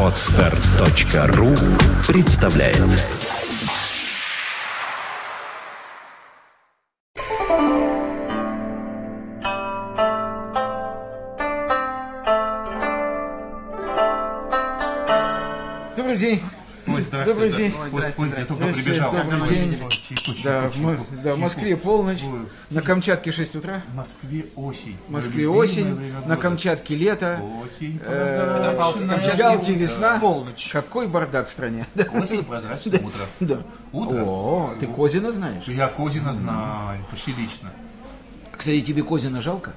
Отстар.ру представляет Добрый день. Ой, здрасте. Добрый день. Ой, здрасте. Прибежал. Добрый день. Чайку, чайку, Да, чайку, да, в. Москве полночь, Ой. на Камчатке 6 утра, В Москве осень. в Москве осень, на. Камчатке лето, Осень э, прозрачная. в Ялте весна. Полночь. Какой бардак в стране. Осень прозрачное утро. Да. Утро? О, ты Козина знаешь? Я Козина знаю, почти лично. Кстати, тебе Козина жалко?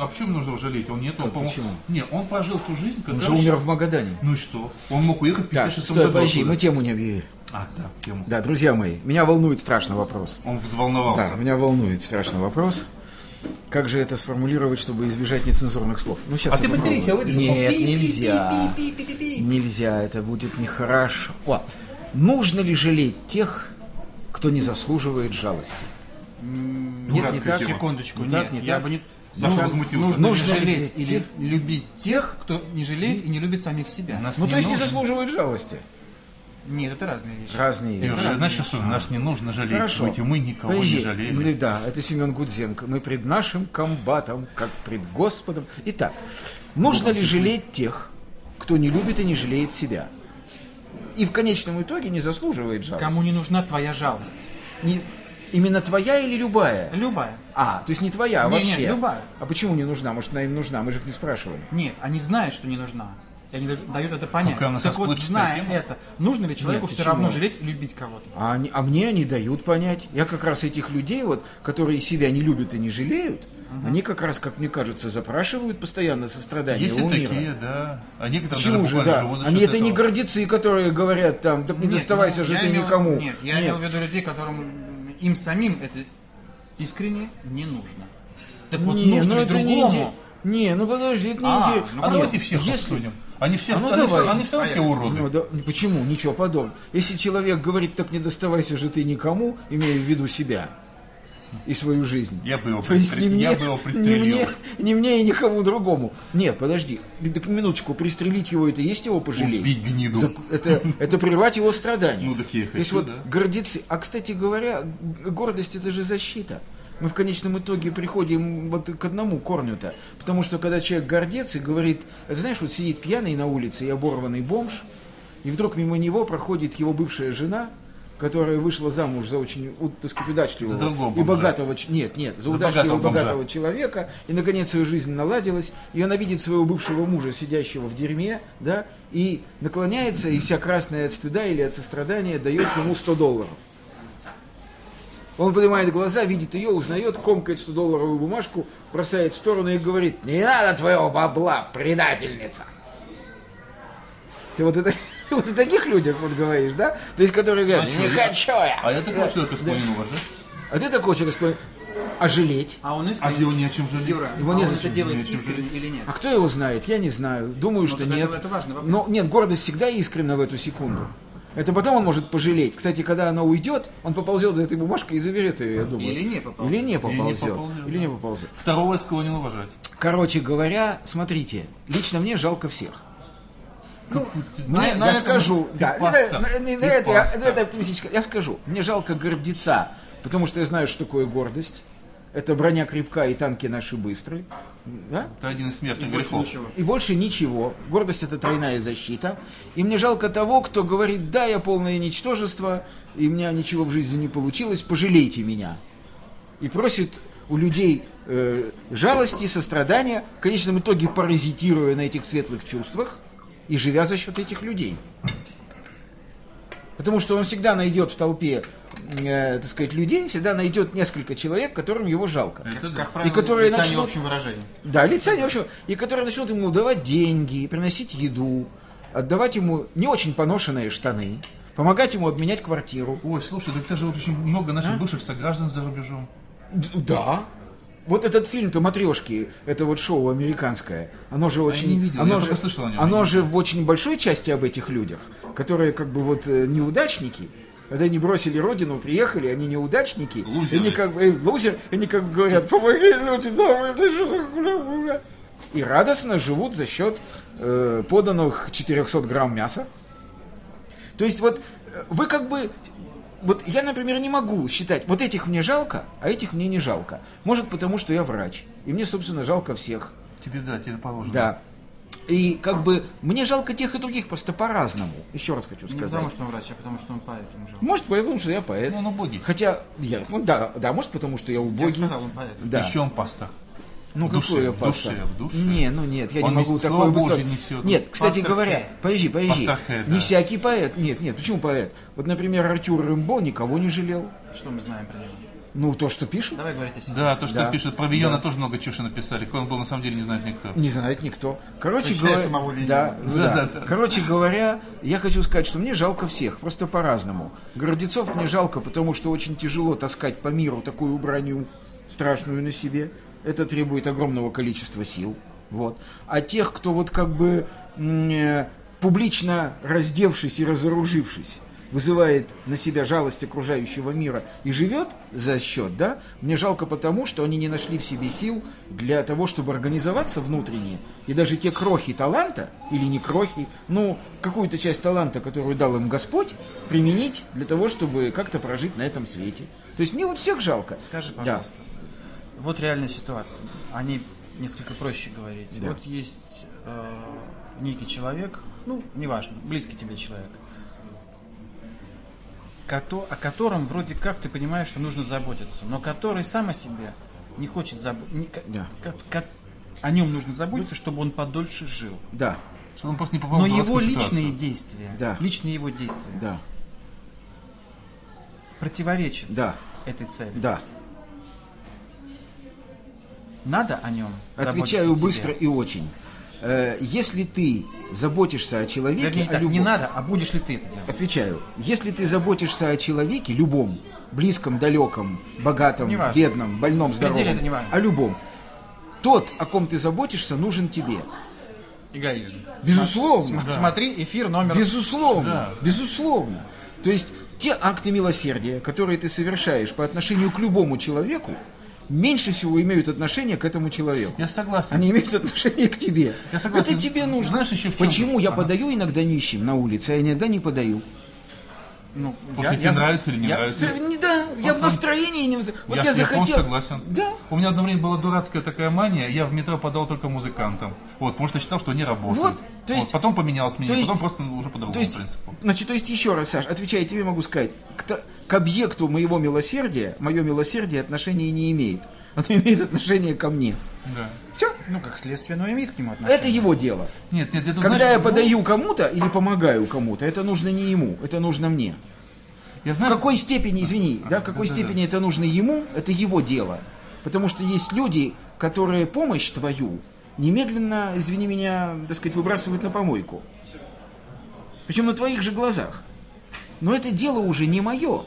А почему нужно его жалеть? Он нет, он, Как по-моему- почему? Не, он прожил ту жизнь, Он когда... же умер в Магадане. Ну и что? Он мог уехать в Так, 56 стой, году. подожди, мы тему не объявили. А, да, тему. Да, друзья мои, меня волнует страшный вопрос. Он Да, взволновался. меня волнует страшный вопрос. Как же это сформулировать, чтобы избежать нецензурных слов? Ну, сейчас А ты матерись, я выдержу. Нет, нельзя. Нельзя, это будет нехорошо. О, нужно ли жалеть тех, кто не заслуживает жалости? Нет, не так. Секундочку, Не нет, не я так. бы не... Саша Нужно- возмутился. Нужно, Нужно жалеть ли или тех- любить тех, кто не жалеет и не любит самих себя. Нас Ну, не то есть не заслуживает жалости. Нет, это разные вещи. Разные. Вещи. Знаешь, что нас не нужно жалеть. Хорошо. Ведь мы никого Подожди. не жалели. Ну, да, это Семен Гудзенко. Мы пред нашим комбатом, как пред Господом. Итак, нужно ли жалеть тех, кто не любит и не жалеет себя? И в конечном итоге не заслуживает жалости. Кому не нужна твоя жалость? Не- именно твоя или любая? Любая. А, то есть не твоя, а Не, вообще. любая. А почему не нужна? Может, она им нужна? Мы же их не спрашивали. Нет, они знают, что не нужна. И они дают это понять. Какая так вот, зная тема. это, нужно ли человеку Нет, все почему? равно жалеть и любить кого-то? А, они- а мне они дают понять. Я как раз этих людей, вот, которые себя не любят и не жалеют, они как раз, как мне кажется, запрашивают постоянно сострадание Есть у и мира. такие, да. А некоторые Почему даже же, да? Они это не этого. гордецы, которые говорят там, да не Нет, доставайся ну, же ты имел- никому. Нет, я имел в виду людей, которым им самим это искренне не нужно. Так вот, Не, нужно ну не другому? иде- Не, ну подожди, это не А, идея. ну А Нет, давайте всех если- обсудим. Они все, А ну они, давай. все, они все равно все уроды. Ну, да, почему? Ничего подобного. Если человек говорит, так не доставайся же ты никому, имея в виду себя и свою жизнь. Я бы его пристрелил. не Я мне, бы его не, пристрелил. мне, не мне и никому другому. Нет, подожди. Так минуточку, пристрелить его, это есть его пожалеть? Убить гниду. За- Это, это прервать его страдания. Ну, так я и То есть хочу, вот да. гордецы. А, кстати говоря, гордость это же защита. Мы в конечном итоге приходим вот к одному корню-то. Потому что когда человек гордец и говорит, знаешь, вот сидит пьяный на улице и оборванный бомж, и вдруг мимо него проходит его бывшая жена, которая вышла замуж за очень, так сказать, удачливого и богатого, нет, нет, за, За удачливого богатого богатого человека, и наконец ее жизнь наладилась, и она видит своего бывшего мужа, сидящего в дерьме, да, и наклоняется, и вся красная от стыда или от сострадания дает ему 100 долларов. Он поднимает глаза, видит ее, узнает, комкает 100-долларовую бумажку, бросает в сторону и говорит, не надо твоего бабла, предательница. Ты вот это... Ты вот о таких людях вот говоришь, да? То есть, которые говорят, А чё, не я- хочу я. А я такого Да. человека склонен уважать. А ты такой человек склонен... А жалеть? А он А искренне... его ни о чем жалеть. Юра, Его а не он зачем, это делает чем искренне или нет? А кто его знает? Я не знаю. Думаю, что так это- нет. это важный вопрос. Но нет, гордость всегда искренна в эту секунду. Это потом он может пожалеть. Кстати, когда она уйдет, он поползет за этой бумажкой и заберет ее, я думаю. Или не поползет. Или не поползет. поползет, Или не поползет. Второго я склонен уважать. Короче говоря, смотрите, лично мне жалко всех. На- Мне, на я этом скажу, да, паста. на- на- на- на это я- паста. на это оптимистическое. Я скажу, мне жалко гордеца, потому что я знаю, что такое гордость. Это броня крепка и танки наши быстрые. Да? Это один из смертных Больше грехов. ничего. И больше ничего. Гордость это тройная защита. И мне жалко того, кто говорит, да, я полное ничтожество, и у меня ничего в жизни не получилось, пожалейте меня. И просит у людей э, жалости, сострадания, в конечном итоге паразитируя на этих светлых чувствах и живя за счет этих людей. Потому что он всегда найдет в толпе, э, так сказать, людей, всегда найдет несколько человек, которым его жалко. Это да. Как правило, которые лица не начнут- в общем выражении. Да, лица не в общем, и которые начнут ему давать деньги, приносить еду, отдавать ему не очень поношенные штаны, помогать ему обменять квартиру. Ой, слушай, так это же вот очень много наших бывших сограждан за рубежом. Да. Вот этот фильм-то «Матрешки», это вот шоу американское, оно же очень... не видел, оно я же, слышал о нем, Оно я же в очень большой части об этих людях, которые как бы вот э, неудачники, когда они бросили родину, приехали, они неудачники, Лузеры. они как бы, э, лузер, они как бы говорят, помоги люди, да, это что такое?» и радостно живут за счет э, поданных 400 грамм мяса. То есть вот э, вы как бы... Вот я, например, не могу считать, вот этих мне жалко, а этих мне не жалко. Может, потому что я врач. И мне, собственно, жалко всех. Тебе, да, тебе положено. Да. И как бы мне жалко тех и других просто по-разному. Еще раз хочу Не сказать. потому, что он врач, а потому, что он поэт. ему жалко. Может, потому что я поэт. Ну, он убогий. Хотя, я, ну да, да, может, потому что я Я убогий. сказал, он поэт. Да. Еще он пастор. Ну, В душе, какой я в пастор? душе, в душе. Не, ну нет, я Он не могу высот- Божье несет. Нет, кстати Пастор говоря, Хэ. подожди, подожди. Пастор Хэ, Не да. всякий поэт. Нет, нет, почему поэт? Вот, например, Артюр Рымбо никого не жалел. Что мы знаем про него? Ну, то, что пишут, Давай говорить о себе. Да, то, что Да. пишет про Вийона, Да. тоже много чуши написали. Кто он был, на самом деле, не знает никто. не знает никто. Короче говоря, самого да, Да, да. да, да. Короче говоря, я хочу сказать, что мне жалко всех, просто по-разному. Гордецов мне жалко, потому что очень тяжело таскать по миру такую броню страшную на себе. Это требует огромного количества сил. Вот. А тех, кто вот как бы э, публично раздевшись и разоружившись, вызывает на себя жалость окружающего мира и живет за счет, да, мне жалко потому, что они не нашли в себе сил для того, чтобы организоваться внутренне, и даже те крохи таланта, или не крохи, ну, какую-то часть таланта, которую дал им Господь, применить для того, чтобы как-то прожить на этом свете. То есть мне вот всех жалко. Скажи, Да. Вот реальная ситуация. Они несколько проще говорить. Да. Вот есть э, некий человек, ну, неважно, близкий тебе человек, кото- о котором вроде как ты понимаешь, что нужно заботиться, но который сам о себе не хочет заботиться. Да. О нем нужно заботиться, чтобы он подольше жил. Да, Что он просто не попал Но в его личные ситуацию. действия, Да. личные его действия да, противоречат да, этой цели. да. Надо о нем Отвечаю быстро тебе? и очень. Э, Если ты заботишься о человеке, Вернее, о так, не любом- надо, а будешь ли ты это делать? Отвечаю. Если ты заботишься о человеке, любом, близком, далеком, богатом, Неважно. бедном, больном, здоровом, это не важно. о любом, тот, о ком ты заботишься, нужен тебе. Эгоизм. Безусловно. См- Смотри эфир номер... Безусловно. Да. Безусловно. То есть те акты милосердия, которые ты совершаешь по отношению к любому человеку, меньше всего имеют отношение к этому человеку. Я согласен. Они имеют отношение к тебе. Я согласен. Это тебе нужно. Знаешь, еще в чем- Почему я Ага. подаю иногда нищим на улице, а иногда не подаю? Ну, После тебе нравится или не нравится? Це- не- Да, я в настроении не... Вот я, я, захотел... полностью согласен. Да. У меня одно время была дурацкая такая мания, я в метро подал только музыкантам. Вот, потому что считал, что они работают. Вот, то есть- Вот, потом поменялось мнение, есть- потом просто уже по другому есть, принципу. значит, то есть еще раз, Саш, отвечая тебе, могу сказать, к, к объекту моего милосердия, мое милосердие отношения не имеет. Оно имеет отношение ко мне. Да. Все. Ну, как следствие, но имеет к нему отношение. Это его дело. Нет, нет, это Когда знаешь, я ну, подаю кому-то или помогаю кому-то, это нужно не ему, это нужно мне. я В знаешь, какой степени, извини, да, в какой да-да-да. степени это нужно ему, это его дело. Потому что есть люди, которые помощь твою немедленно, извини меня, так сказать, выбрасывают на помойку. Причем на твоих же глазах. Но это дело уже не мое.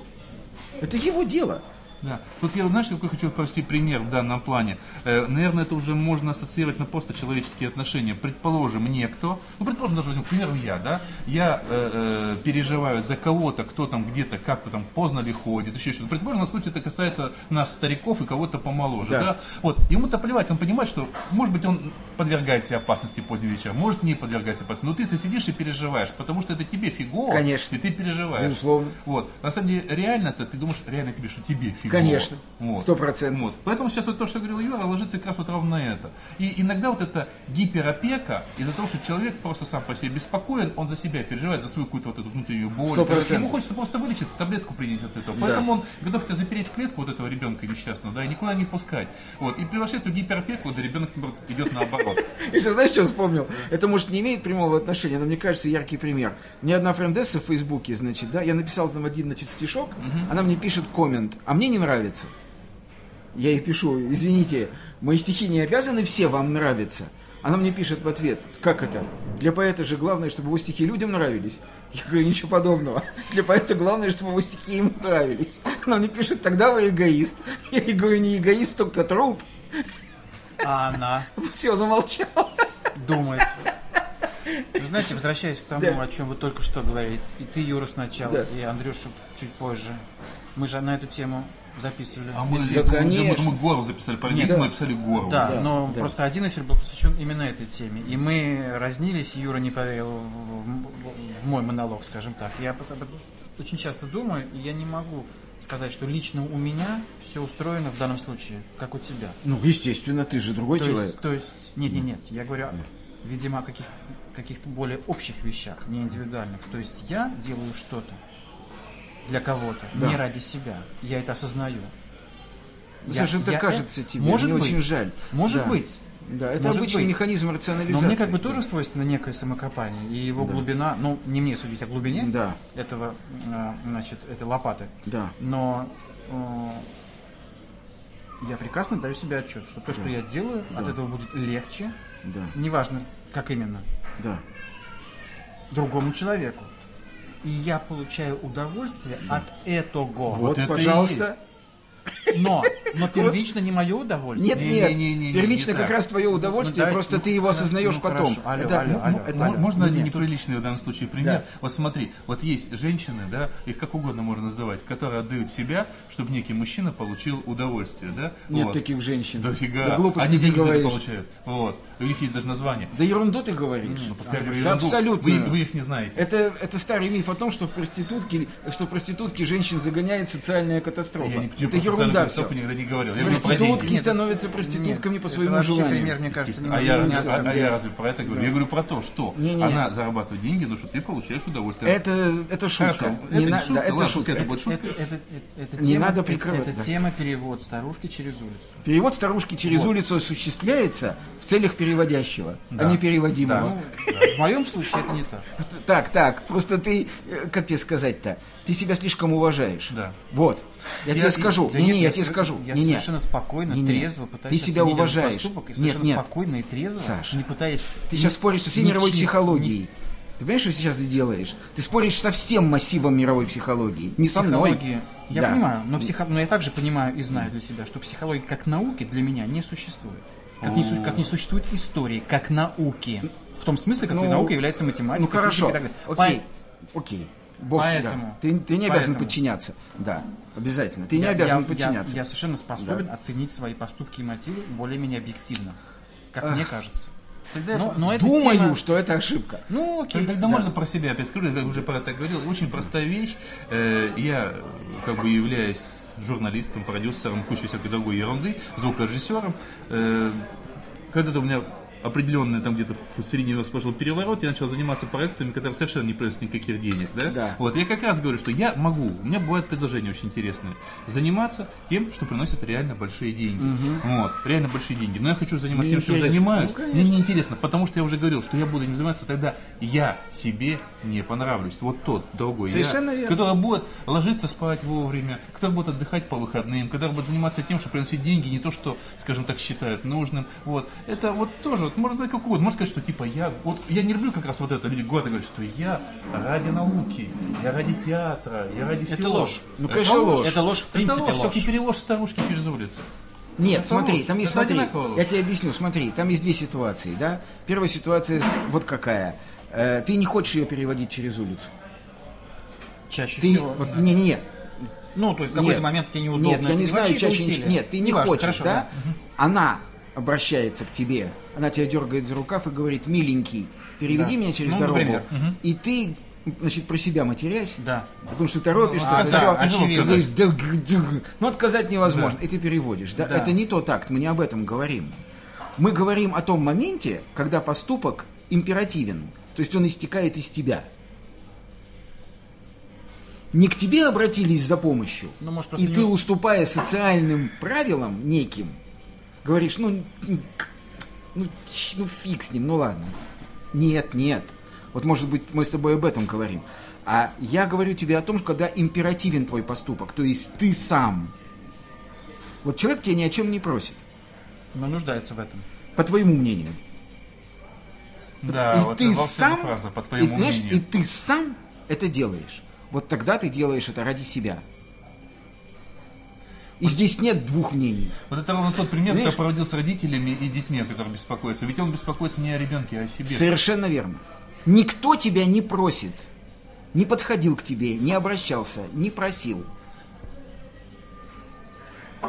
Это его дело. Да. Тут я, знаешь, какой хочу привести пример в данном плане. Э, наверное, это уже можно ассоциировать на просто человеческие отношения. Предположим, некто, ну, предположим, даже возьмем, к примеру, я, да, я э, э, переживаю за кого-то, кто там где-то, как-то там поздно ли ходит, еще что-то. Предположим, на случай это касается нас, стариков, и кого-то помоложе, Да. да. Вот, ему-то плевать, он понимает, что, может быть, он подвергает себя опасности поздним вечером, может, не подвергает себя опасности, но ты сидишь и переживаешь, потому что это тебе фигово, Конечно. и ты переживаешь. Безусловно. Вот. На самом деле, реально-то ты думаешь, реально тебе, что тебе фигово. Конечно. Вот. Сто процентов. Вот. Поэтому сейчас вот то, что говорил Юра, ложится как раз вот ровно на это. И иногда вот эта гиперопека, из-за того, что человек просто сам по себе беспокоен, он за себя переживает, за свою какую-то вот эту внутреннюю боль. Сто процентов. Ему хочется просто вылечиться, таблетку принять от этого. Поэтому он готов тебя запереть в клетку вот этого ребенка несчастного, да, и никуда не пускать. Вот. И превращается в гиперопеку, да ребенок идет наоборот. Я сейчас, знаешь, что вспомнил? Это, может, не имеет прямого отношения, но мне кажется, яркий пример. Мне одна френдесса в Фейсбуке, значит, да, я написал там один, значит, стишок, она мне пишет коммент, а мне не нравится. Я ей пишу, извините, мои стихи не обязаны все вам нравиться. Она мне пишет в ответ, как это? Для поэта же главное, чтобы его стихи людям нравились. Я говорю, ничего подобного. Для поэта главное, чтобы его стихи ему нравились. Она мне пишет, тогда вы эгоист. Я ей говорю, не эгоист, только труп. А она Все, замолчал. думает. Вы знаете, возвращаясь к тому, Да. о чем вы только что говорили, и ты, Юра, сначала, Да. и Андрюша чуть позже, мы же на эту тему записывали. А мы, эфир. Да, конечно. думаю, мы гору записали, по Нет, мы да. написали гору. Да, Да, но да. просто один эфир был посвящен именно этой теме. И мы разнились, Юра не поверил в, в- в мой монолог, скажем так. Я очень часто думаю, и я не могу сказать, что лично у меня все устроено в данном случае, как у тебя. Ну, естественно, ты же другой То человек. есть, то есть, нет, нет, нет, я говорю, видимо, о каких, каких-то более общих вещах, не индивидуальных. То есть я делаю что-то для кого-то, Да. не ради себя. Я это осознаю. Ну, Саша, это я кажется тебе. Может Мне быть. очень жаль. Может Да. быть. Да, это Может обычный быть. механизм рационализации. Но мне как бы тоже свойственно некое самокопание. И его глубина, ну, не мне судить о глубине Да. этого, э, значит, этой лопаты. Да. Но э, я прекрасно даю себе отчет, что то, что я делаю, от этого будет легче, Да, неважно, как именно, да. другому человеку. И я получаю удовольствие от этого. Вот, это и пожалуйста. Но, но первично не мое удовольствие. Нет, Не, нет, не, не, не, первично не как так. раз твое удовольствие, Ну, просто ну, ты его осознаешь ну, потом. хорошо. Алло, Это- алло, м- алло. это- М- Можно нет, один неприличный в данном случае пример? Да. Вот смотри, вот есть женщины, да, их как угодно можно называть, которые отдают себя, чтобы некий мужчина получил удовольствие, да? Нет Вот. таких женщин. Дофига. Да глупости Они ты деньги говоришь. получают. Вот. У них есть даже название. Да ерунду ты говоришь. Ну, пускай я говорю Да ерунду. абсолютно. Вы, вы их не знаете. Это, это старый миф о том, что в проститутке, что в проститутке женщин загоняет социальная катастрофа. Я не это ерунда катастроф все. никогда не говорил. Я Проститутки становятся проститутками Нет, по это своему вообще желанию. пример, мне кажется, А я, не разве, отсюда. а, а я разве про это говорю? Я говорю про то, что Не-не. она зарабатывает деньги, но что ты получаешь удовольствие. Это, это шутка. Хорошо. Не Это не шутка, да, это ладно, шутка. пускай это будет Это, шутка. это- это- это Не тема, надо это- прикрывать, Это да. тема перевод старушки через улицу. Перевод старушки через Вот. улицу осуществляется в целях переводящего, Да. а не переводимого. Да. Ну, в моем случае это не так. Так, так, просто ты, э, как тебе сказать-то, ты себя слишком уважаешь. Да. Вот. Я, Я- тебе скажу, Да не, нет, не, я, я тебе скажу. Я не, не. совершенно спокойно, Не-не. трезво пытаюсь Ты себя уважаешь. поступок и Нет, нет. спокойно и трезво, Саш, не пытаясь... Ты сейчас споришь со всей мировой психологией. Ты понимаешь, что сейчас ты делаешь? Ты споришь со всем массивом мировой психологии. Не со мной. Я Да. понимаю, но, психо... но я также понимаю и знаю для себя, что психология как науки для меня не существует. Как не, су- как не существует истории, как науки. В том смысле, какой Ну, наука является математика, Ну хорошо. и так далее. Окей. Окей. Бог с- да. Поэтому- Ты, ты не обязан поэтому- подчиняться. Да, обязательно. Ты не Я- обязан я- подчиняться. Я, я совершенно способен оценить свои поступки и мотивы более-менее объективно, как мне кажется. Тогда Но, но Думаю, тема- что это ошибка. Ну, окей. Тогда можно про себя опять скажу, я как уже про это говорил. Очень простая вещь. Э, Я как бы являюсь журналистом, продюсером, кучей всякой другой ерунды, звукорежиссером. Э, Когда-то у меня определенный там где-то в середине произошел переворот, я начал заниматься проектами, которые совершенно не приносят никаких денег, да? Да. Вот, я как раз говорю, что я могу, у меня бывают предложения очень интересные, заниматься тем, что приносит реально большие деньги. Вот, реально большие деньги. Но я хочу заниматься тем, чем Неинтересно. занимаюсь. Ну, Мне неинтересно, потому что я уже говорил, что я буду не заниматься, тогда я себе не понравлюсь. Вот тот другой я, Совершенно верно. который будет ложиться спать вовремя, который будет отдыхать по выходным, который будет заниматься тем, что приносить деньги, не то, что, скажем так, считают нужным. Вот. Это вот тоже, вот, можно сказать, как угодно. Можно сказать, что типа я, вот я не люблю как раз вот это, люди гордо говорят, что я ради науки, я ради театра, я ради Это всего. ложь. Ну, Это конечно, ложь. Это ложь, в Это принципе, ложь, как и ложь. перевоз старушки через улицу. Нет, Это смотри, ложь. там есть, Это смотри, ложь. я тебе объясню, смотри, там есть две ситуации, да? Первая ситуация вот какая. Э, ты не хочешь ее переводить через улицу. Чаще Ты, всего. вот, не-не-не, Ну, то есть в какой-то момент тебе неудобно. Нет, я это не знаю, это чаще усилие. Нет, ты не Неважно, хочешь, хорошо, да? Она обращается к тебе, она тебя дергает за рукав и говорит, миленький, переведи Да. меня через Ну, дорогу. например. И ты, значит, про себя матерясь, Да. потому что торопишься, Ну, а, это да, очевидно. говоришь, «Да, г- г». ну отказать невозможно, Да. и ты переводишь. Да? Да. Это не тот акт, мы не об этом говорим. Мы говорим о том моменте, когда поступок императивен, то есть он истекает из тебя. Не к тебе обратились за помощью, Ну, может, и ты, уст- уступая социальным правилам неким, говоришь, ну, ну, ну фиг с ним, ну ладно. Нет, нет. Вот, может быть, мы с тобой об этом говорим. А я говорю тебе о том, что когда императивен твой поступок, то есть ты сам. Вот человек тебя ни о чем не просит, Но нуждается в этом. по твоему мнению. Да, и вот ты сам, фраза, по и, твоему знаешь, мнению. и ты сам это делаешь. Вот тогда ты делаешь это ради себя. И здесь нет двух мнений. Вот это ровно тот пример, который проводил с родителями и детьми, которые беспокоятся. Ведь он беспокоится не о ребенке, а о себе. Совершенно верно. Никто тебя не просит, не подходил к тебе, не обращался, не просил.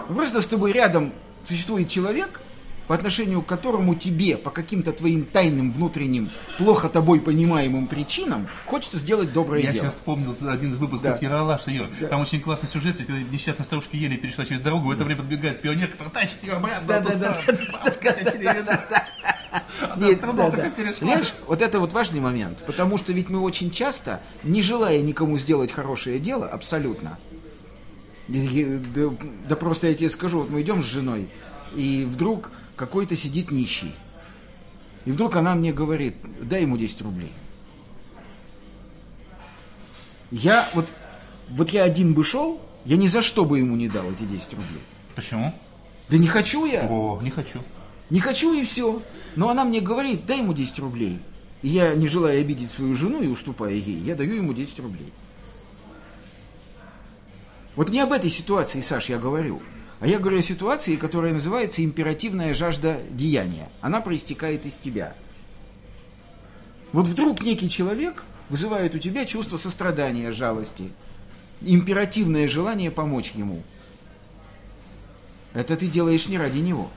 Просто с тобой рядом существует человек, по отношению к которому тебе по каким-то твоим тайным внутренним, плохо тобой понимаемым причинам хочется сделать доброе Я дело. сейчас вспомнил один из выпусков Да. Ералаша ее. Там очень классный сюжет, когда несчастная старушка еле перешла через дорогу, в это время подбегает пионер, который тащит ее обратно. Да, да, да, Нет, да, да. Понимаешь, вот это вот важный момент, потому что ведь мы очень часто, не желая никому сделать хорошее дело, абсолютно, да, да просто я тебе скажу, вот мы идем с женой, и вдруг какой-то сидит нищий, и вдруг она мне говорит, дай ему 10 рублей. Я вот, вот я один бы шел, я ни за что бы ему не дал эти 10 рублей. Почему? Да не хочу я. О, не хочу. Не хочу и все. Но она мне говорит, дай ему 10 рублей. И я, не желая обидеть свою жену и уступая ей, я даю ему 10 рублей. Вот не об этой ситуации, Саш, я говорю. А я говорю о ситуации, которая называется императивная жажда деяния. Она проистекает из тебя. Вот вдруг некий человек вызывает у тебя чувство сострадания, жалости, императивное желание помочь ему. Это ты делаешь не ради него.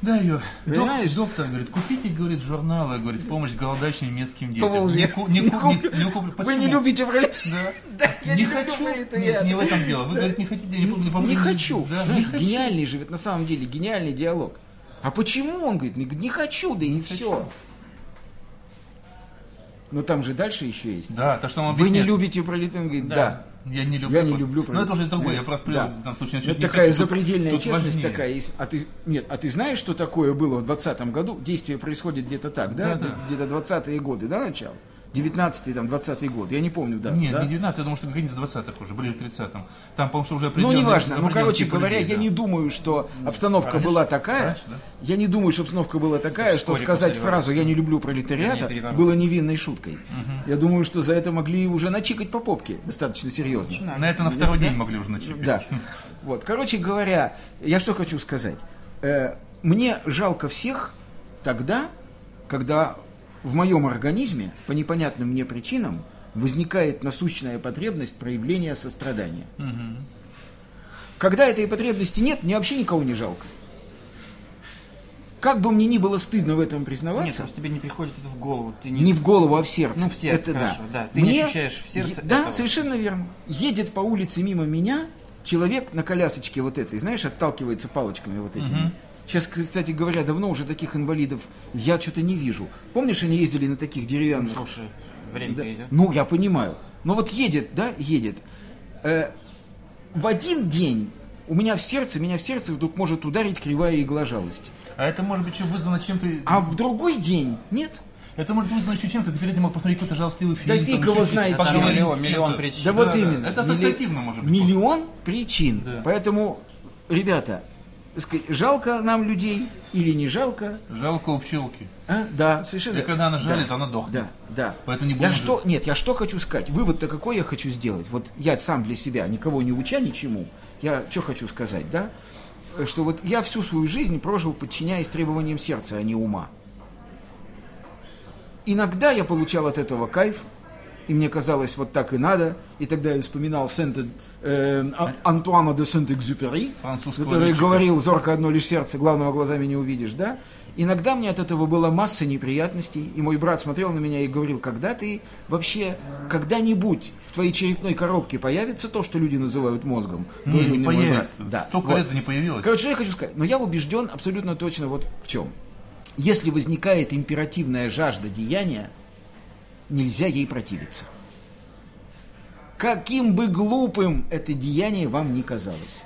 Да, ее. Понимаешь? доктор говорит, купите, говорит, журналы, говорит, помощь голодающим немецким детям. Поволжье. Не, не, Не ку- куплю. не- не куплю. Вы не любите пролетариат? Да. Да, не не хочу. Не, не в этом дело. Вы, говорит, не хотите, не, помню, Не хочу. Да, не хочу. Гениальный же, ведь на самом деле гениальный диалог. А почему он говорит, не, не хочу, да и все. Но там же дальше еще есть. Да, то, что он Вы не объясняет. любите пролетариат? Он говорит, да. Я не люблю. Я не люблю Но это уже из другой. Нет, Я просто да. в данном случае Это такая хочу. Запредельная тут честность важнее. такая есть. А ты, нет, а ты знаешь, что такое было в 20 году? Действие происходит где-то так, да? Да, да. Где-то 20-е годы, да, начало? 19-й, там, 20-й год. Я не помню, да. Нет, да? не 19, я думаю, что с 20-х уже, ближе к 30-м. Там, потому что уже Ну, определенные- неважно. Ну, короче говоря, людей, я да. не думаю, что обстановка Раньше? была такая. Раньше, да? Я не думаю, что обстановка была такая, что сказать фразу «я не люблю пролетариата» переворот. было невинной шуткой. Я думаю, что за это могли уже начикать по попке достаточно серьезно. На это на второй день могли уже начать. Да. Вот. Короче говоря, я что хочу сказать. Э, мне жалко всех тогда, когда в моем организме по непонятным мне причинам возникает насущная потребность проявления сострадания. Когда этой потребности нет, мне вообще никого не жалко. Как бы мне ни было стыдно в этом Нет, признаваться, просто тебе не приходит это в голову. Ты не в голову, а в сердце. Ну, в сердце, Это хорошо, да. Ты не ощущаешь в сердце Е- Да, этого. совершенно верно. Едет по улице мимо меня человек на колясочке вот этой, знаешь, отталкивается палочками вот этими. Сейчас, кстати говоря, давно уже таких инвалидов я что-то не вижу. Помнишь, они ездили на таких деревянных... Слушай, время Да. идет. Ну, я понимаю. Но вот едет, да, едет. Э, в один день у меня в сердце, меня в сердце вдруг может ударить кривая игла жалости. А это может быть еще вызвано чем-то... А в другой день нет. Это может быть вызвано еще чем-то. Ты перед этим мог посмотреть какой-то жалостливый фильм. Да фиг его знает, миллион, миллион причин. Да, вот да. именно. Это Милли- ассоциативно может быть. Миллион причин. Да. Поэтому, ребята, сказать, жалко нам людей или не жалко? Жалко у пчелки. А? Да, совершенно. И когда она жалит, Да. она дохнет. Да, да. Поэтому не я будем что, нет, я что хочу сказать? Вывод-то какой я хочу сделать? Вот я сам для себя, никого не уча ничему, я что хочу сказать, да? Что вот я всю свою жизнь прожил, подчиняясь требованиям сердца, а не ума. Иногда я получал от этого кайф, и мне казалось, вот так и надо. И тогда я вспоминал Сент, э, А- Антуана де Сент-Экзюпери, который летчика. говорил «Зорко одно лишь сердце, главного глазами не увидишь», да? Иногда мне от этого было масса неприятностей, и мой брат смотрел на меня и говорил, когда ты вообще, когда-нибудь в твоей черепной коробке появится то, что люди называют мозгом? Не, Говорил не мне мой появится. Да, Столько вот. лет не появилось. Короче, я хочу сказать, но я убежден абсолютно точно вот в чем. Если возникает императивная жажда деяния, нельзя ей противиться. Каким бы глупым это деяние вам ни казалось.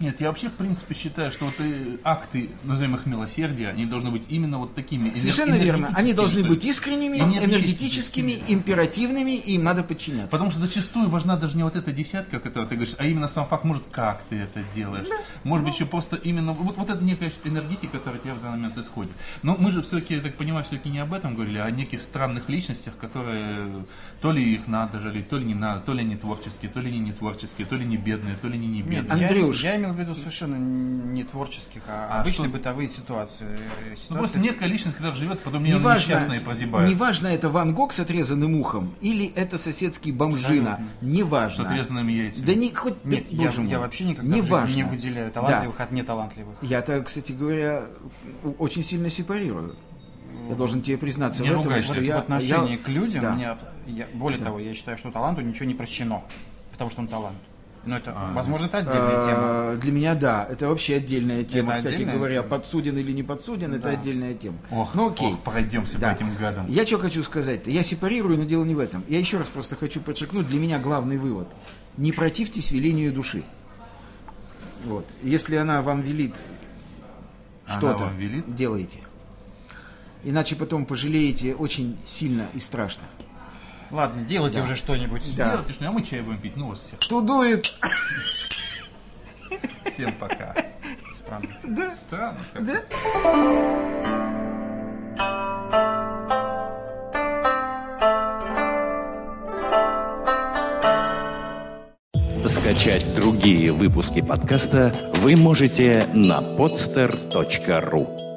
Нет, я вообще в принципе считаю, что вот э, акты, назовем их милосердия, они должны быть именно вот такими. Совершенно верно. Они должны быть искренними, Энергетическими. энергетическими, императивными, и им надо подчиняться. Потому что зачастую важна даже не вот эта десятка, которую ты говоришь, а именно сам факт, может, как ты это делаешь. Может быть, еще просто именно вот, вот эта некая энергетика, которая у тебя в данный момент исходит. Но мы же все-таки, я так понимаю, все-таки не об этом говорили, а о неких странных личностях, которые то ли их надо жалеть, то ли не надо, то ли они творческие, то ли они не творческие, то ли не бедные, то ли они не Нет, бедные. я, Андрюш, я имел имел в виду совершенно не творческих, а, А обычные что- бытовые ситуации. э, Ну, ситуации. просто некая личность, которая живет, потом меня несчастная и прозябает. неважно, это Ван Гог с отрезанным ухом или это соседский бомжина. Абсолютно. С Неважно. отрезанными яйцами. Да не хоть Нет, я, мой. я вообще никогда Неважно. не выделяю талантливых от неталантливых. Я-то, кстати говоря, очень сильно сепарирую. Я должен тебе признаться Не в этом, что я, в отношении я- к людям, да. меня, я, более того, я считаю, что таланту ничего не прощено, потому что он талант. Но это, возможно, это отдельная тема. А, Для меня да, это вообще отдельная тема. Это Кстати отдельная говоря, тема? подсуден или не подсуден, это Да. отдельная тема. Ох, ну окей. ох, пройдемся Да. по этим гадам. Я что хочу сказать-то? Я сепарирую, но дело не в этом. Я еще раз просто хочу подчеркнуть, для меня главный вывод. Не противьтесь велению души. Вот. Если она вам велит что-то, велит? делайте. Иначе потом пожалеете очень сильно и страшно. Ладно, делайте Да. уже что-нибудь. Да. Делайте что, а мы чай будем пить. Ну, вас всех. Кто дует? Всем пока. Странно. Да. Странно. как Да? Скачать другие выпуски подкаста вы можете на podster.ru